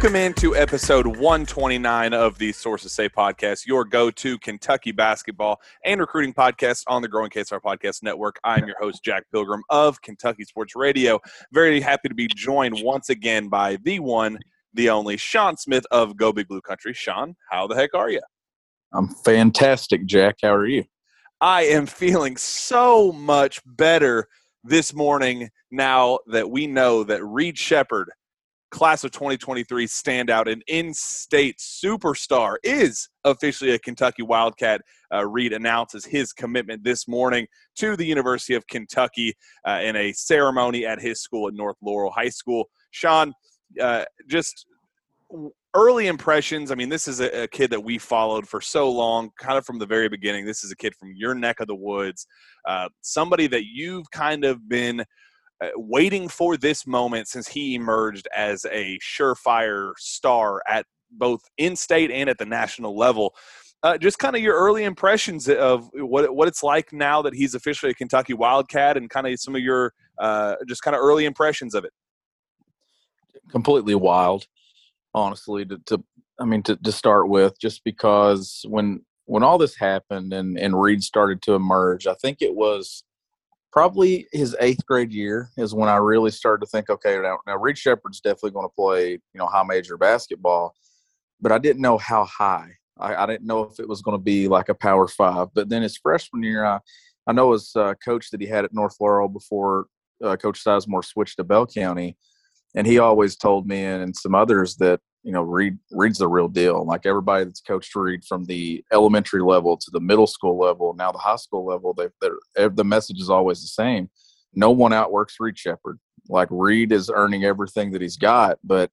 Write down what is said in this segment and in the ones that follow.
Welcome into episode 129 of the Sources Say podcast, your go to Kentucky basketball and recruiting podcast on the Growing KSR Podcast Network. I'm your host, Jack Pilgrim of Kentucky Sports Radio. Very happy to be joined once again by the one, the only Shawn Smith of Go Big Blue Country. Shawn, how the heck are you? I'm fantastic, Jack. How are you? I am feeling so much better this morning now that we know that Reed Sheppard class of 2023 standout and in-state superstar is officially a Kentucky Wildcat. Uh, Reed announces his commitment this morning to the University of Kentucky uh, in a ceremony at his school at North Laurel High School. Shawn, uh, just early impressions. I mean, this is a, a, kid that we followed for so long, kind of from the very beginning. This is a kid from your neck of the woods, uh, somebody that you've kind of been – uh, waiting for this moment since he emerged as a surefire star at both in state and at the national level. Uh, just kind of your early impressions of what what it's like now that he's officially a Kentucky Wildcat, and kind of some of your uh, just kind of early impressions of it. Completely wild, honestly. To, to I mean, to, to start with, just because when when all this happened and and Reed started to emerge, I think it was probably his eighth grade year is when I really started to think, okay, now, now Reed Sheppard's definitely going to play, you know, high major basketball, but I didn't know how high. I, I didn't know if it was going to be like a power five. But then his freshman year, I, I know his uh, coach that he had at North Laurel before uh, Coach Sizemore switched to Bell County, and he always told me and, and some others that you know Reed Reed's the real deal. Like everybody that's coached Reed from the elementary level to the middle school level, now the high school level, they the message is always the same. No one outworks Reed Sheppard. Like Reed is earning everything that he's got, but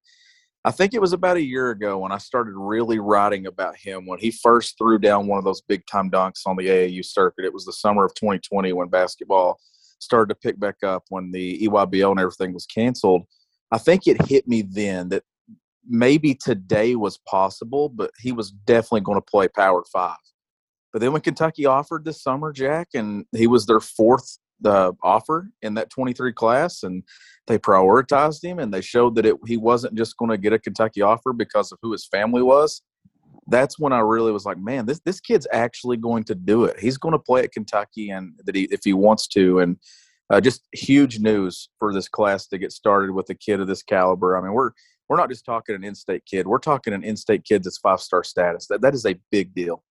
I think it was about a year ago when I started really writing about him when he first threw down one of those big time dunks on the AAU circuit. It was the summer of 2020 when basketball started to pick back up when the EYBL and everything was canceled. I think it hit me then that maybe today was possible, but he was definitely going to play Power Five. But then when Kentucky offered this summer, Jack, and he was their fourth uh, offer in that 23 class, and they prioritized him, and they showed that it, he wasn't just going to get a Kentucky offer because of who his family was. That's when I really was like, man, this this kid's actually going to do it. He's going to play at Kentucky, and that he if he wants to, and uh, just huge news for this class to get started with a kid of this caliber. I mean, we're we're not just talking an in-state kid. We're talking an in-state kid that's five-star status. That that is a big deal.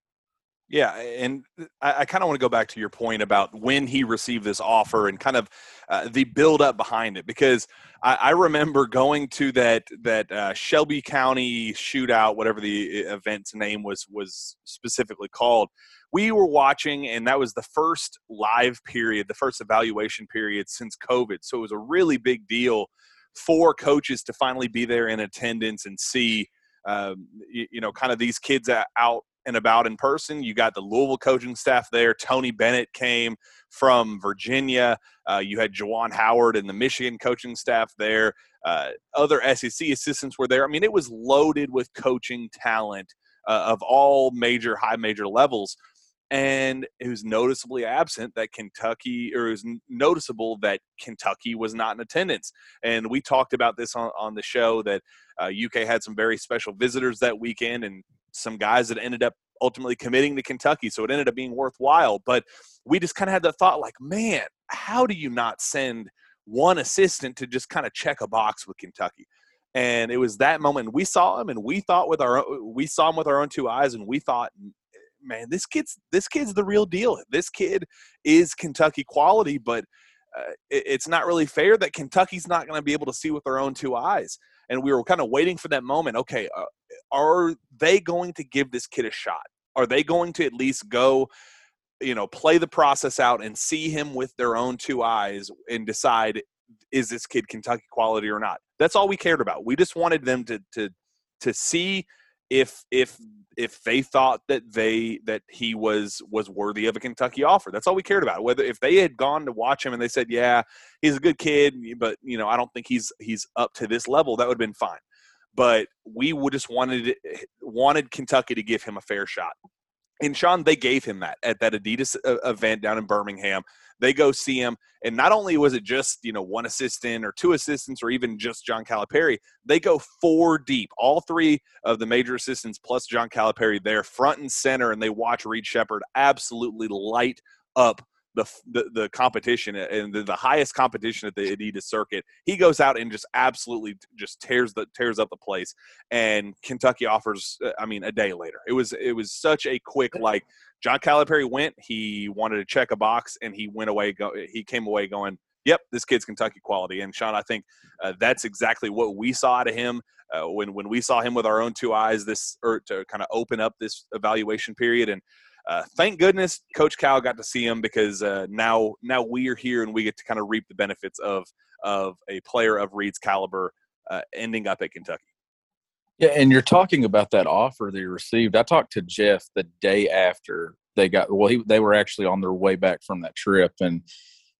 Yeah, and I, I kind of want to go back to your point about when he received this offer and kind of uh, the build up behind it, because I, I remember going to that that uh, Shelby County shootout, whatever the event's name was was specifically called. We were watching, and that was the first live period, the first evaluation period since COVID. So it was a really big deal for coaches to finally be there in attendance and see, um, you, you, know, kind of these kids out and about in person. You got the Louisville coaching staff there. Tony Bennett came from Virginia. Uh, you had Juwan Howard and the Michigan coaching staff there. Uh, other SEC assistants were there. I mean, it was loaded with coaching talent uh, of all major, high major levels and it was noticeably absent that Kentucky, or it was noticeable that Kentucky was not in attendance. And we talked about this on, on the show that uh, UK had some very special visitors that weekend and some guys that ended up ultimately committing to Kentucky. So it ended up being worthwhile. But we just kind of had the thought like, man, how do you not send one assistant to just kind of check a box with Kentucky? And it was that moment we saw him, and we thought with our we saw him with our own two eyes, and we thought, man, this kid's this kid's the real deal. This kid is Kentucky quality, but uh, it, it's not really fair that Kentucky's not going to be able to see with their own two eyes. And we were kind of waiting for that moment. Okay, uh, are they going to give this kid a shot? Are they going to at least go? you know play the process out and see him with their own two eyes and decide is this kid Kentucky quality or not. That's all we cared about. We just wanted them to to to see if if if they thought that they that he was was worthy of a Kentucky offer. That's all we cared about. Whether if they had gone to watch him and they said, "Yeah, he's a good kid, but you know, I don't think he's he's up to this level," that would have been fine. But we would just wanted wanted Kentucky to give him a fair shot and Shawn, they gave him that at that Adidas uh, event down in Birmingham. They go see him, and not only was it just you know one assistant or two assistants or even just John Calipari, they go four deep. All three of the major assistants plus John Calipari there, front and center, and they watch Reed Sheppard absolutely light up the, the, the competition and the, the highest competition at the Adidas circuit. He goes out and just absolutely just tears the tears up the place. And Kentucky offers, uh, I mean, a day later. It was it was such a quick like John Calipari went. He wanted to check a box, and he went away. Go, he came away going, "Yep, this kid's Kentucky quality." And Shawn, I think uh, that's exactly what we saw out of him uh, when when we saw him with our own two eyes. This or to kind of open up this evaluation period and uh, thank goodness Coach Cal got to see him because uh, now now we are here and we get to kind of reap the benefits of of a player of Reed's caliber uh, ending up at Kentucky. Yeah, and you're talking about that offer they received. I talked to Jeff the day after they got well. He, they were actually on their way back from that trip, and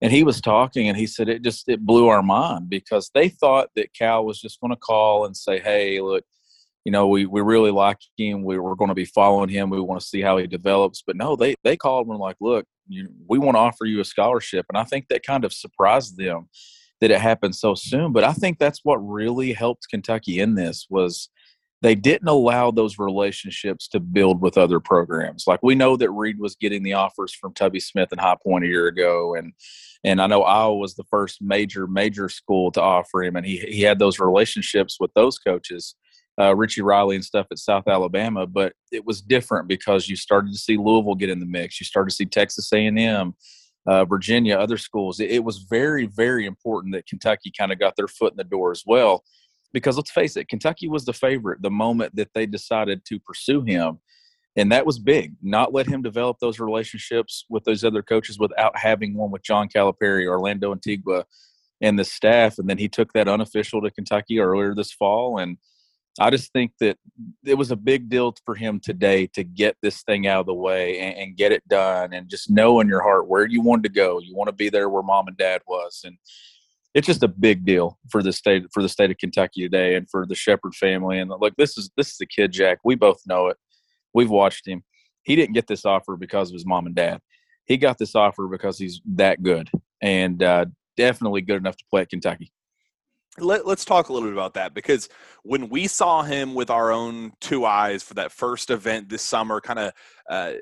and he was talking, and he said it just it blew our mind because they thought that Cal was just going to call and say, "Hey, look, you know, we, we really like him. We, we're going to be following him. We want to see how he develops. But no, they, they called and like, look, you, we want to offer you a scholarship. And I think that kind of surprised them that it happened so soon. But I think that's what really helped Kentucky in this was they didn't allow those relationships to build with other programs. Like we know that Reed was getting the offers from Tubby Smith and High Point a year ago, and and I know Iowa was the first major major school to offer him, and he he had those relationships with those coaches uh, Richie Riley and stuff at South Alabama, but it was different because you started to see Louisville get in the mix. You started to see Texas A&M, uh, Virginia, other schools. It, it, was very, very important that Kentucky kind of got their foot in the door as well, because let's face it, Kentucky was the favorite the moment that they decided to pursue him, and that was big. Not let him develop those relationships with those other coaches without having one with John Calipari, Orlando Antigua, and the staff, and then he took that unofficial to Kentucky earlier this fall, and – I just think that it was a big deal for him today to get this thing out of the way and, and, get it done and just know in your heart where you wanted to go. You want to be there where mom and dad was. And it's just a big deal for the state for the state of Kentucky today and for the Sheppard family. And look, this is this is the kid Jack. We both know it. We've watched him. He didn't get this offer because of his mom and dad. He got this offer because he's that good and uh, definitely good enough to play at Kentucky let, us talk a little bit about that because when we saw him with our own two eyes for that first event this summer, kind of uh,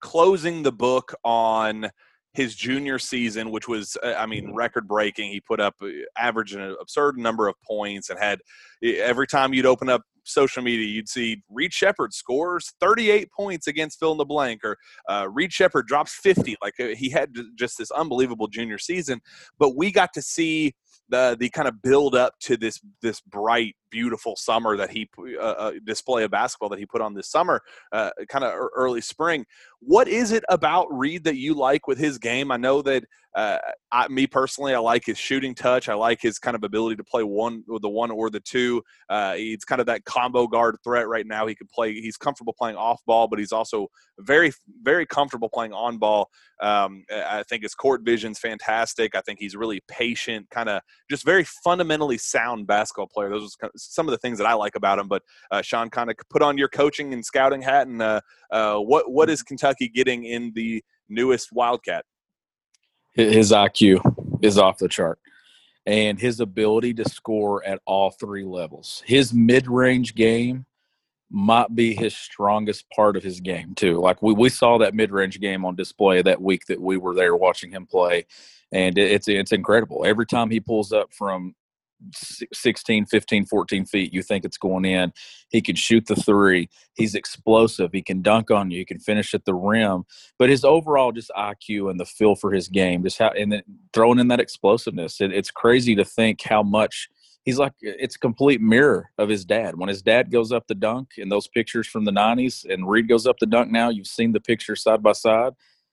closing the book on his junior season, which was, uh, I mean, record breaking. He put up uh, average an absurd number of points and had every time you'd open up social media, you'd see Reed Sheppard scores 38 points against fill in the blank, or uh, Reed Sheppard drops 50. Like uh, he had just this unbelievable junior season. But we got to see the the kind of build up to this this bright beautiful summer that he uh, uh, display of basketball that he put on this summer, uh, kind of early spring. What is it about Reed that you like with his game? I know that uh, I, me personally, I like his shooting touch. I like his kind of ability to play one with the one or the two. Uh, he's kind of that combo guard threat right now. He can play. He's comfortable playing off ball, but he's also very very comfortable playing on ball. Um, I think his court vision's fantastic. I think he's really patient, kind of just very fundamentally sound basketball player. Those are some of the things that I like about him. But uh, Shawn, kind of put on your coaching and scouting hat, and uh, uh, what what is Kentucky getting in the newest Wildcat? His IQ is off the chart, and his ability to score at all three levels. His mid range game might be his strongest part of his game too. Like we, we saw that mid range game on display that week that we were there watching him play, and it's it's incredible. Every time he pulls up from si- 16, 15, 14 feet. You think it's going in. He can shoot the three. He's explosive. He can dunk on you. He can finish at the rim. But his overall just IQ and the feel for his game, just how, and then throwing in that explosiveness. It, it's crazy to think how much he's like it's a complete mirror of his dad. When his dad goes up the dunk in those pictures from the '90s, and Reed goes up the dunk now, you've seen the picture side by side.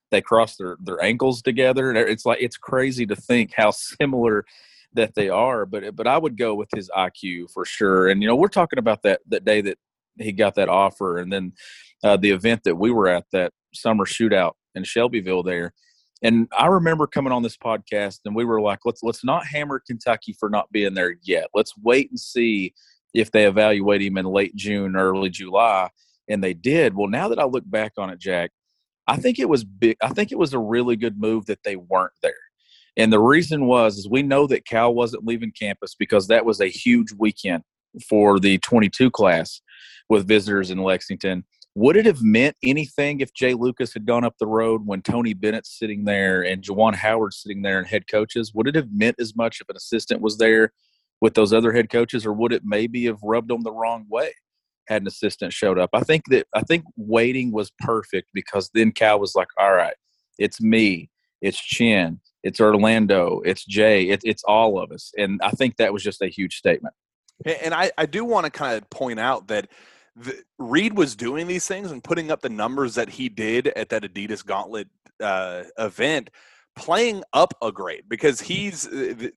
They cross their their ankles together. It's like it's crazy to think how similar that they are. But but I would go with his IQ for sure. And you know, we're talking about that that day that he got that offer, and then uh, the event that we were at that summer shootout in Shelbyville there. And I remember coming on this podcast, and we were like, "Let's let's not hammer Kentucky for not being there yet. Let's wait and see if they evaluate him in late June, early July." And they did. Well, now that I look back on it, Jack, I think it was big. I think it was a really good move that they weren't there. And the reason was is we know that Cal wasn't leaving campus because that was a huge weekend for the 22 class with visitors in Lexington. Would it have meant anything if Jay Lucas had gone up the road when Tony Bennett's sitting there and Juwan Howard sitting there and head coaches? Would it have meant as much if an assistant was there with those other head coaches, or would it maybe have rubbed them the wrong way had an assistant showed up? I think that I think waiting was perfect because then Cal was like, "All right, it's me, it's Chin, it's Orlando, it's Jay, it, it's all of us," and I think that was just a huge statement. And I, I do want to kind of point out that the, Reed was doing these things and putting up the numbers that he did at that Adidas Gauntlet uh, event, playing up a grade because he's. Uh,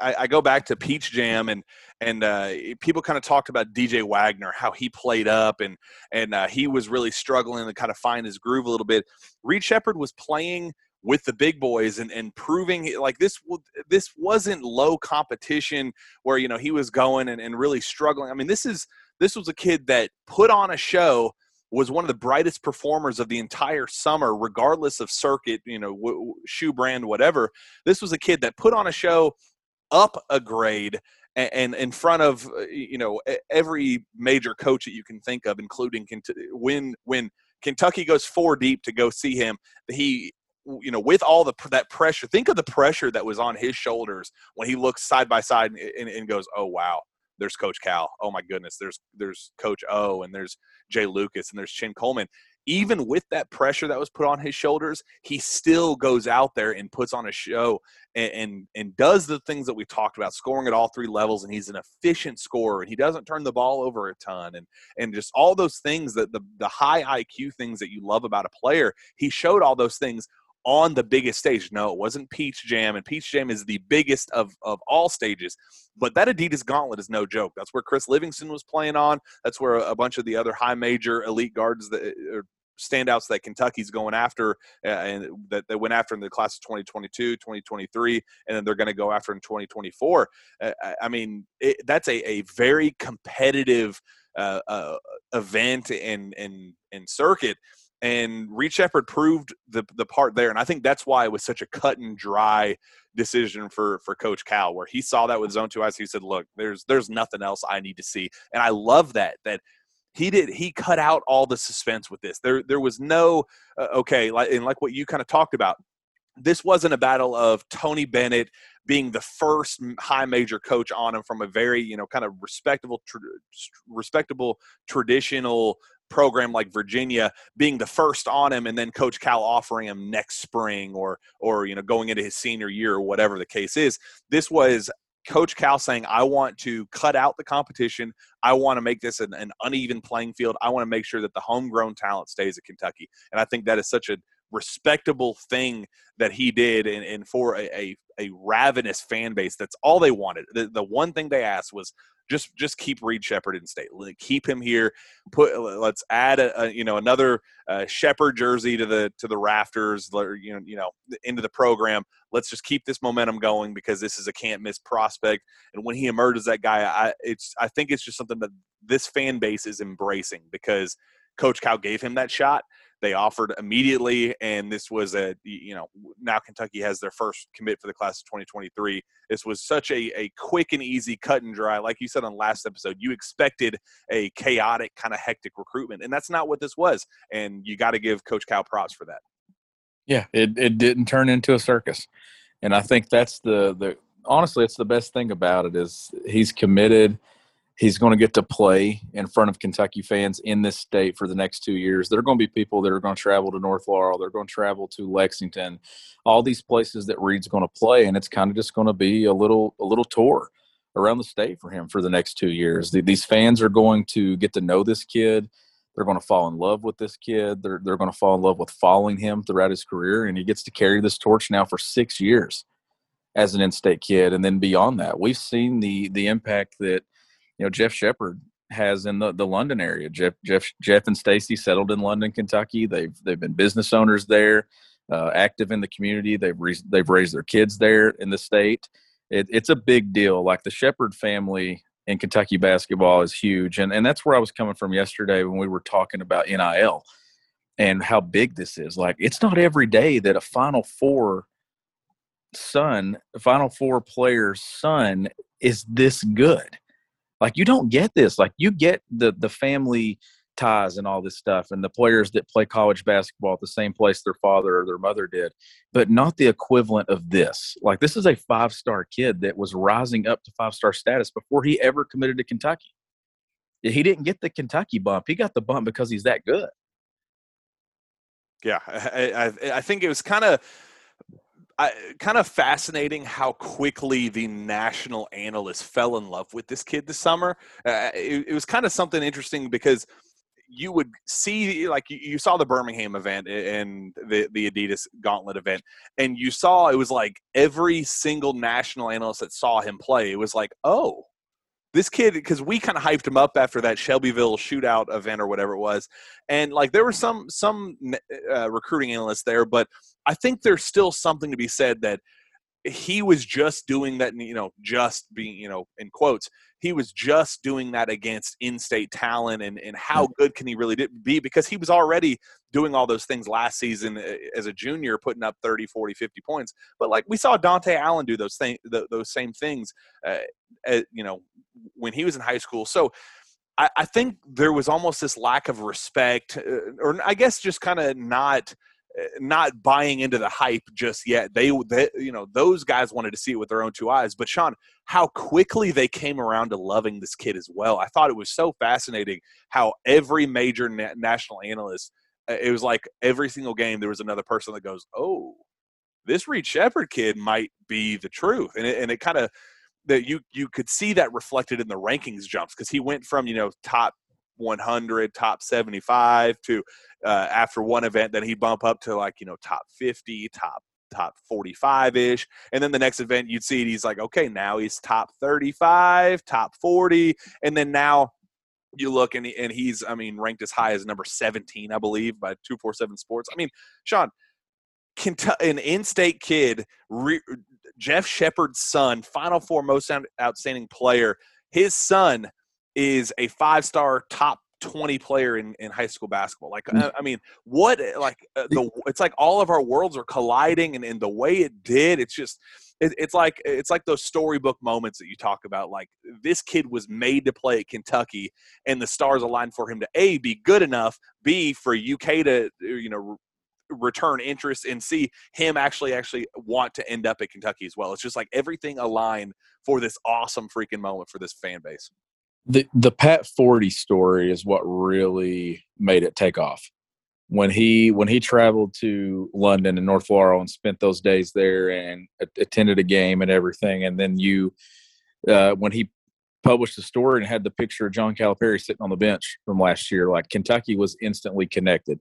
I, I, go back to Peach Jam and and uh, people kind of talked about DJ Wagner, how he played up and and uh, he was really struggling to kind of find his groove a little bit. Reed Sheppard was playing with the big boys and, and proving like this this wasn't low competition where you know he was going and, and really struggling i mean this is this was a kid that put on a show was one of the brightest performers of the entire summer regardless of circuit you know w- shoe brand whatever. This was a kid that put on a show up a grade and, in front of uh, you know every major coach that you can think of including when when Kentucky goes four deep to go see him he you know, with all the that pressure, think of the pressure that was on his shoulders when he looks side by side and, and, goes, "Oh wow, there's Coach Cal. Oh my goodness, there's there's Coach O and there's Jay Lucas and there's Chin Coleman." Even mm-hmm. with that pressure that was put on his shoulders, he still goes out there and puts on a show and, and and does the things that we talked about, scoring at all three levels. And he's an efficient scorer, and he doesn't turn the ball over a ton, and and just all those things that the the high IQ things that you love about a player. He showed all those things on the biggest stage. No, it wasn't Peach Jam, and Peach Jam is the biggest of, of all stages. But that Adidas Gauntlet is no joke. That's where Chris Livingston was playing on. That's where a, bunch of the other high major elite guards that are standouts that Kentucky's going after uh, and that they went after in the class of 2022, 2023, and then they're going to go after in 2024. Uh, I mean, it, that's a, a very competitive uh, uh event and, and, and circuit and Reed Sheppard proved the the part there, and I think that's why it was such a cut and dry decision for for Coach Cal, where he saw that with zone two eyes. He said, "Look, there's there's nothing else I need to see," and I love that that he did he cut out all the suspense with this. There there was no uh, okay, like and like what you kind of talked about. This wasn't a battle of Tony Bennett being the first high major coach on him from a very you know kind of respectable respectable traditional program like Virginia being the first on him and then coach Cal offering him next spring or or you know going into his senior year or whatever the case is. This was coach Cal saying I want to cut out the competition. I want to make this an, an uneven playing field. I want to make sure that the homegrown talent stays at Kentucky. And I think that is such a respectable thing that he did and, and for a, a, a, ravenous fan base. That's all they wanted. The, the one thing they asked was just just keep Reed Sheppard in state. Keep him here. Put let's add a, a you know another uh, Sheppard jersey to the to the rafters. You know you know into the program. Let's just keep this momentum going because this is a can't miss prospect. And when he emerges, that guy, I it's I think it's just something that this fan base is embracing because Coach Cal gave him that shot they offered immediately, and this was a you know now Kentucky has their first commit for the class of 2023. This was such a a quick and easy cut and dry, like you said on last episode. You expected a chaotic kind of hectic recruitment, and that's not what this was. And you got to give Coach Cal props for that. Yeah, it it didn't turn into a circus, and I think that's the the honestly, it's the best thing about it is he's committed. He's going to get to play in front of Kentucky fans in this state for the next two years. There are going to be people that are going to travel to North Laurel. They're going to travel to Lexington, all these places that Reed's going to play, and it's kind of just going to be a little a little tour around the state for him for the next two years. These fans are going to get to know this kid. They're going to fall in love with this kid. They're they're going to fall in love with following him throughout his career, and he gets to carry this torch now for six years as an in-state kid, and then beyond that, we've seen the the impact that you know Jeff Sheppard has in the, the London area. Jeff Jeff Jeff and Stacy settled in London, Kentucky. They've they've been business owners there, uh, active in the community. They've re- they've raised their kids there in the state. It, it's a big deal. Like the Sheppard family in Kentucky basketball is huge, and and that's where I was coming from yesterday when we were talking about NIL and how big this is. Like it's not every day that a Final Four son, Final Four player's son, is this good. Like you don't get this. Like you get the the family ties and all this stuff, and the players that play college basketball at the same place their father or their mother did, but not the equivalent of this. Like this is a five star kid that was rising up to five star status before he ever committed to Kentucky. He didn't get the Kentucky bump. He got the bump because he's that good. Yeah, I, I, I think it was kind of kind of fascinating how quickly the national analysts fell in love with this kid this summer. Uh, it, it, was kind of something interesting because you would see, like, you, you saw the Birmingham event and the, the Adidas Gauntlet event, and you saw it was like every single national analyst that saw him play, it was like, oh, this kid because we kind of hyped him up after that Shelbyville shootout event or whatever it was, and like there were some some uh, recruiting analysts there, but I think there's still something to be said that he was just doing that, you know, just being, you know, in quotes, he was just doing that against in-state talent and, and how good can he really be? Because he was already doing all those things last season uh, as a junior putting up 30 40 50 points. But like we saw Dontaie Allen do those things those same things uh, uh, you know when he was in high school. So I, I think there was almost this lack of respect uh, or i guess just kind of not – not buying into the hype just yet. They, they, you know, those guys wanted to see it with their own two eyes. But Shawn, how quickly they came around to loving this kid as well. I thought it was so fascinating how every major na- national analyst, uh, it was like every single game there was another person that goes, "Oh, this Reed Sheppard kid might be the truth," and it, and it kind of that you you could see that reflected in the rankings jumps because he went from you know top 100, top 75 to uh, after one event, then he'd bump up to like, you know, top 50, top top 45 ish. And then the next event, you'd see he's like, okay, now he's top 35, top 40. And then now you look and, and he's, I mean, ranked as high as number 17, I believe, by 247 Sports. I mean, Shawn, can an in-state kid, re, Jeff Sheppard's son, Final Four most outstanding player. His son is a five-star top 20 player in, in high school basketball. Like, mm. I mean, what, like, uh, the, it's like all of our worlds are colliding and, and the way it did, it's just, it, it's like, it's like those storybook moments that you talk about. Like, this kid was made to play at Kentucky and the stars aligned for him to A, be good enough, B, for UK to, you know, return interest and see him actually actually want to end up at Kentucky as well. It's just like everything aligned for this awesome freaking moment for this fan base the the Pat Forde story is what really made it take off. When he when he traveled to London and North Laurel and spent those days there and attended a game and everything, and then you uh, when he published the story and had the picture of John Calipari sitting on the bench from last year, like Kentucky was instantly connected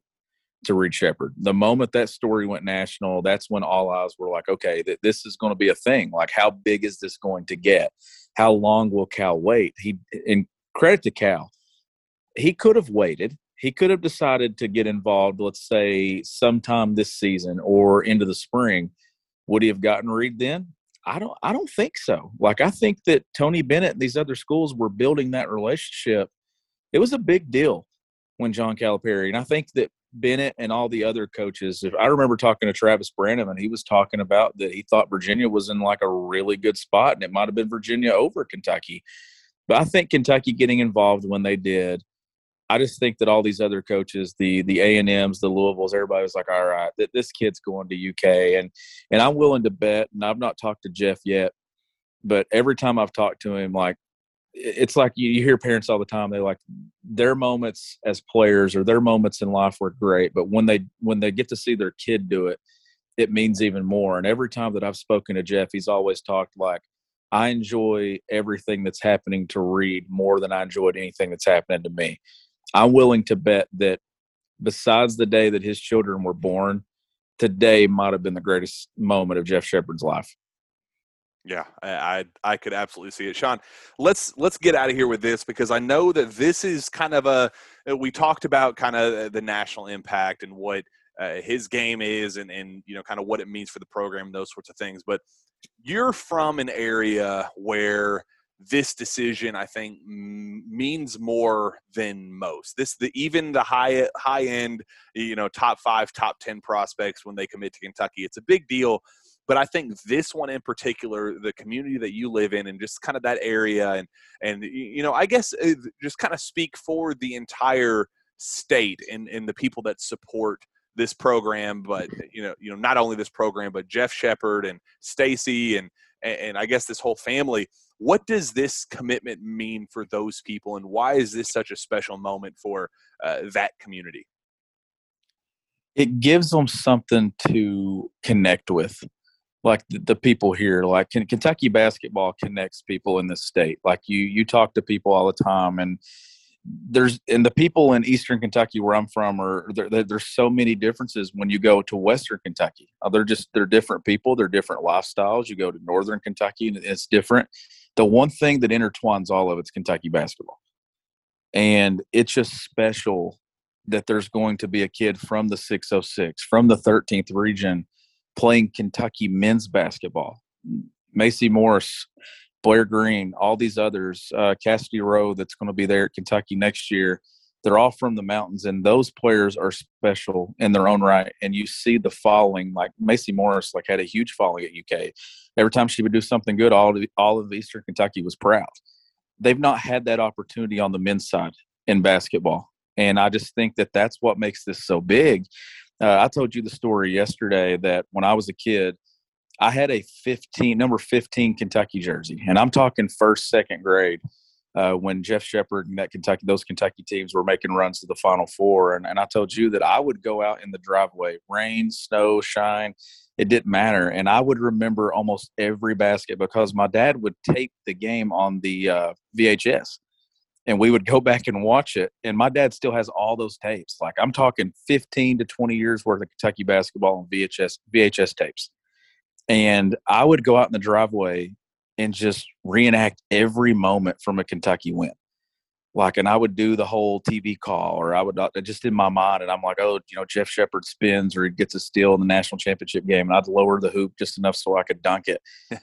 to Reed Sheppard. The moment that story went national, that's when all eyes were like, okay, that this is going to be a thing. Like, how big is this going to get? How long will Cal wait? He, in credit to Cal, he could have waited. He could have decided to get involved, let's say, sometime this season or into the spring. Would he have gotten Reed then? I don't. I don't think so. Like, I think that Tony Bennett and these other schools were building that relationship. It was a big deal when John Calipari, and I think that Bennett and all the other coaches. If I remember talking to Travis Branham, and he was talking about that he thought Virginia was in like a really good spot, and it might have been Virginia over Kentucky. But I think Kentucky getting involved when they did, I just think that all these other coaches, the the A and M's, the Louisvilles, everybody was like, all right, this kid's going to UK, and and I'm willing to bet, and I've not talked to Jeff yet, but every time I've talked to him, like it's like you, you hear parents all the time. They like their moments as players or their moments in life were great, but when they when they get to see their kid do it, it means even more. And every time that I've spoken to Jeff, he's always talked like I enjoy everything that's happening to Reed more than I enjoyed anything that's happening to me. I'm willing to bet that besides the day that his children were born, today might have been the greatest moment of Jeff sheppard's life. Yeah, I I could absolutely see it, Shawn. Let's let's get out of here with this because I know that this is kind of a uh, we talked about kind of uh, the national impact and what uh, his game is and and you know kind of what it means for the program those sorts of things. But you're from an area where this decision I think m- means more than most. This the even the high high end you know top five top ten prospects when they commit to Kentucky, it's a big deal but I think this one in particular, the community that you live in, and just kind of that area, and and you know, I guess uh, just kind of speak for the entire state and and the people that support this program, but you know, you know, not only this program, but Jeff Sheppard and Stacy and and I guess this whole family. What does this commitment mean for those people, and why is this such a special moment for uh, that community? It gives them something to connect with like the, people here like kentucky basketball connects people in the state. Like you you talk to people all the time and there's and the people in eastern kentucky where i'm from are there, there's so many differences when you go to western kentucky. Uh, they're just they're different people they're different lifestyles. You go to northern kentucky and it's different. The one thing that intertwines all of it's kentucky basketball. And it's just special that there's going to be a kid from the 606 from the 13th region playing Kentucky men's basketball. Maci Morris, Blair Green, all these others, uh, Cassidy Rowe, that's going to be there at Kentucky next year. They're all from the mountains, and those players are special in their own right. And you see the following, like Maci Morris, like had a huge following at UK. Every time she would do something good, all of, all of Eastern Kentucky was proud. They've not had that opportunity on the men's side in basketball, and I just think that that's what makes this so big. Uh, I told you the story yesterday that when I was a kid, I had a 15 number 15 Kentucky jersey, and I'm talking first, second grade. Uh, when Jeff Sheppard and that Kentucky, those Kentucky teams were making runs to the Final Four, and, and I told you that I would go out in the driveway, rain, snow, shine, it didn't matter, and I would remember almost every basket because my dad would tape the game on the uh, VHS, and we would go back and watch it. And my dad still has all those tapes. Like I'm talking 15 to 20 years worth of Kentucky basketball on VHS VHS tapes. And I would go out in the driveway and just reenact every moment from a Kentucky win. Like, and I would do the whole TV call, or I would just in my mind, and I'm like, oh, you know, Jeff Sheppard spins, or he gets a steal in the national championship game, and I'd lower the hoop just enough so I could dunk it.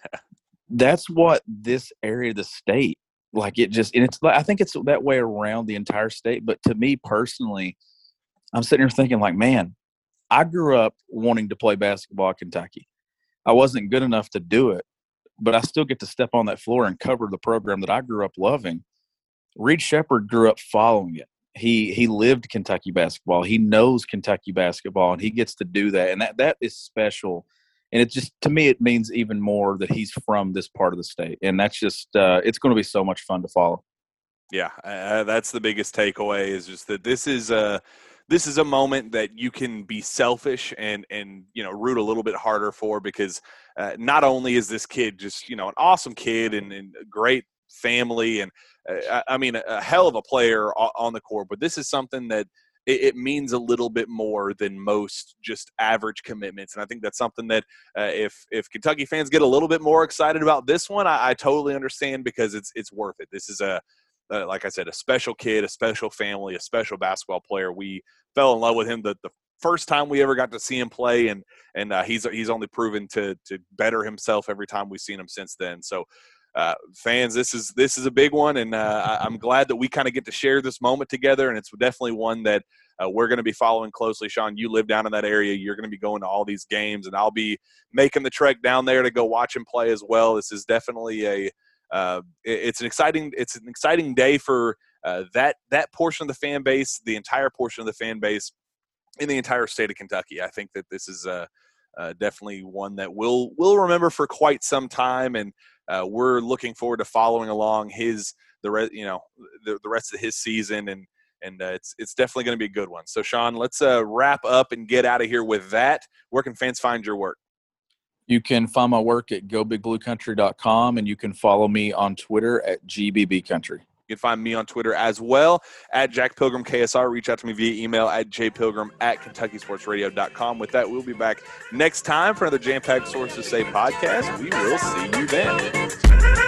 That's what this area of the state like it just and it's like i think it's that way around the entire state but to me personally i'm sitting here thinking like man i grew up wanting to play basketball at kentucky. I wasn't good enough to do it but i still get to step on that floor and cover the program that i grew up loving. Reed sheppard grew up following it. He he lived kentucky basketball. He knows kentucky basketball and he gets to do that and that that is special and it just to me it means even more that he's from this part of the state. And that's just uh, it's going to be so much fun to follow. Yeah uh, that's the biggest takeaway is just that this is a this is a moment that you can be selfish and and you know root a little bit harder for because uh, not only is this kid just you know an awesome kid and, and great family and uh, I mean a, a hell of a player on the court but this is something that it, it, means a little bit more than most just average commitments. And I think that's something that uh, if if Kentucky fans get a little bit more excited about this one, I, I totally understand because it's it's worth it. This is a uh, like I said, a special kid, a special family, a special basketball player. We fell in love with him the, the first time we ever got to see him play, and and uh, he's he's only proven to to better himself every time we've seen him since then. So uh, fans, this is this is a big one, and uh, I'm glad that we kind of get to share this moment together. And it's definitely one that uh, we're going to be following closely. Shawn, you live down in that area. You're going to be going to all these games, and I'll be making the trek down there to go watch him play as well. This is definitely a uh, it's an exciting it's an exciting day for uh, that that portion of the fan base, the entire portion of the fan base in the entire state of Kentucky. I think that this is uh, uh, definitely one that we'll we'll remember for quite some time, and uh, we're looking forward to following along his the re- you know the, the rest of his season and and uh, it's it's definitely going to be a good one. So Shawn, let's uh, wrap up and get out of here with that. Where can fans find your work? You can find my work at gobigbluecountry.com and you can follow me on Twitter at gbbcountry. You can find me on Twitter as well at Jack Pilgrim KSR. Reach out to me via email at jpilgrim at KentuckySportsRadio.com. With that, we'll be back next time for another Jam Packed Sources Say podcast. We will see you then.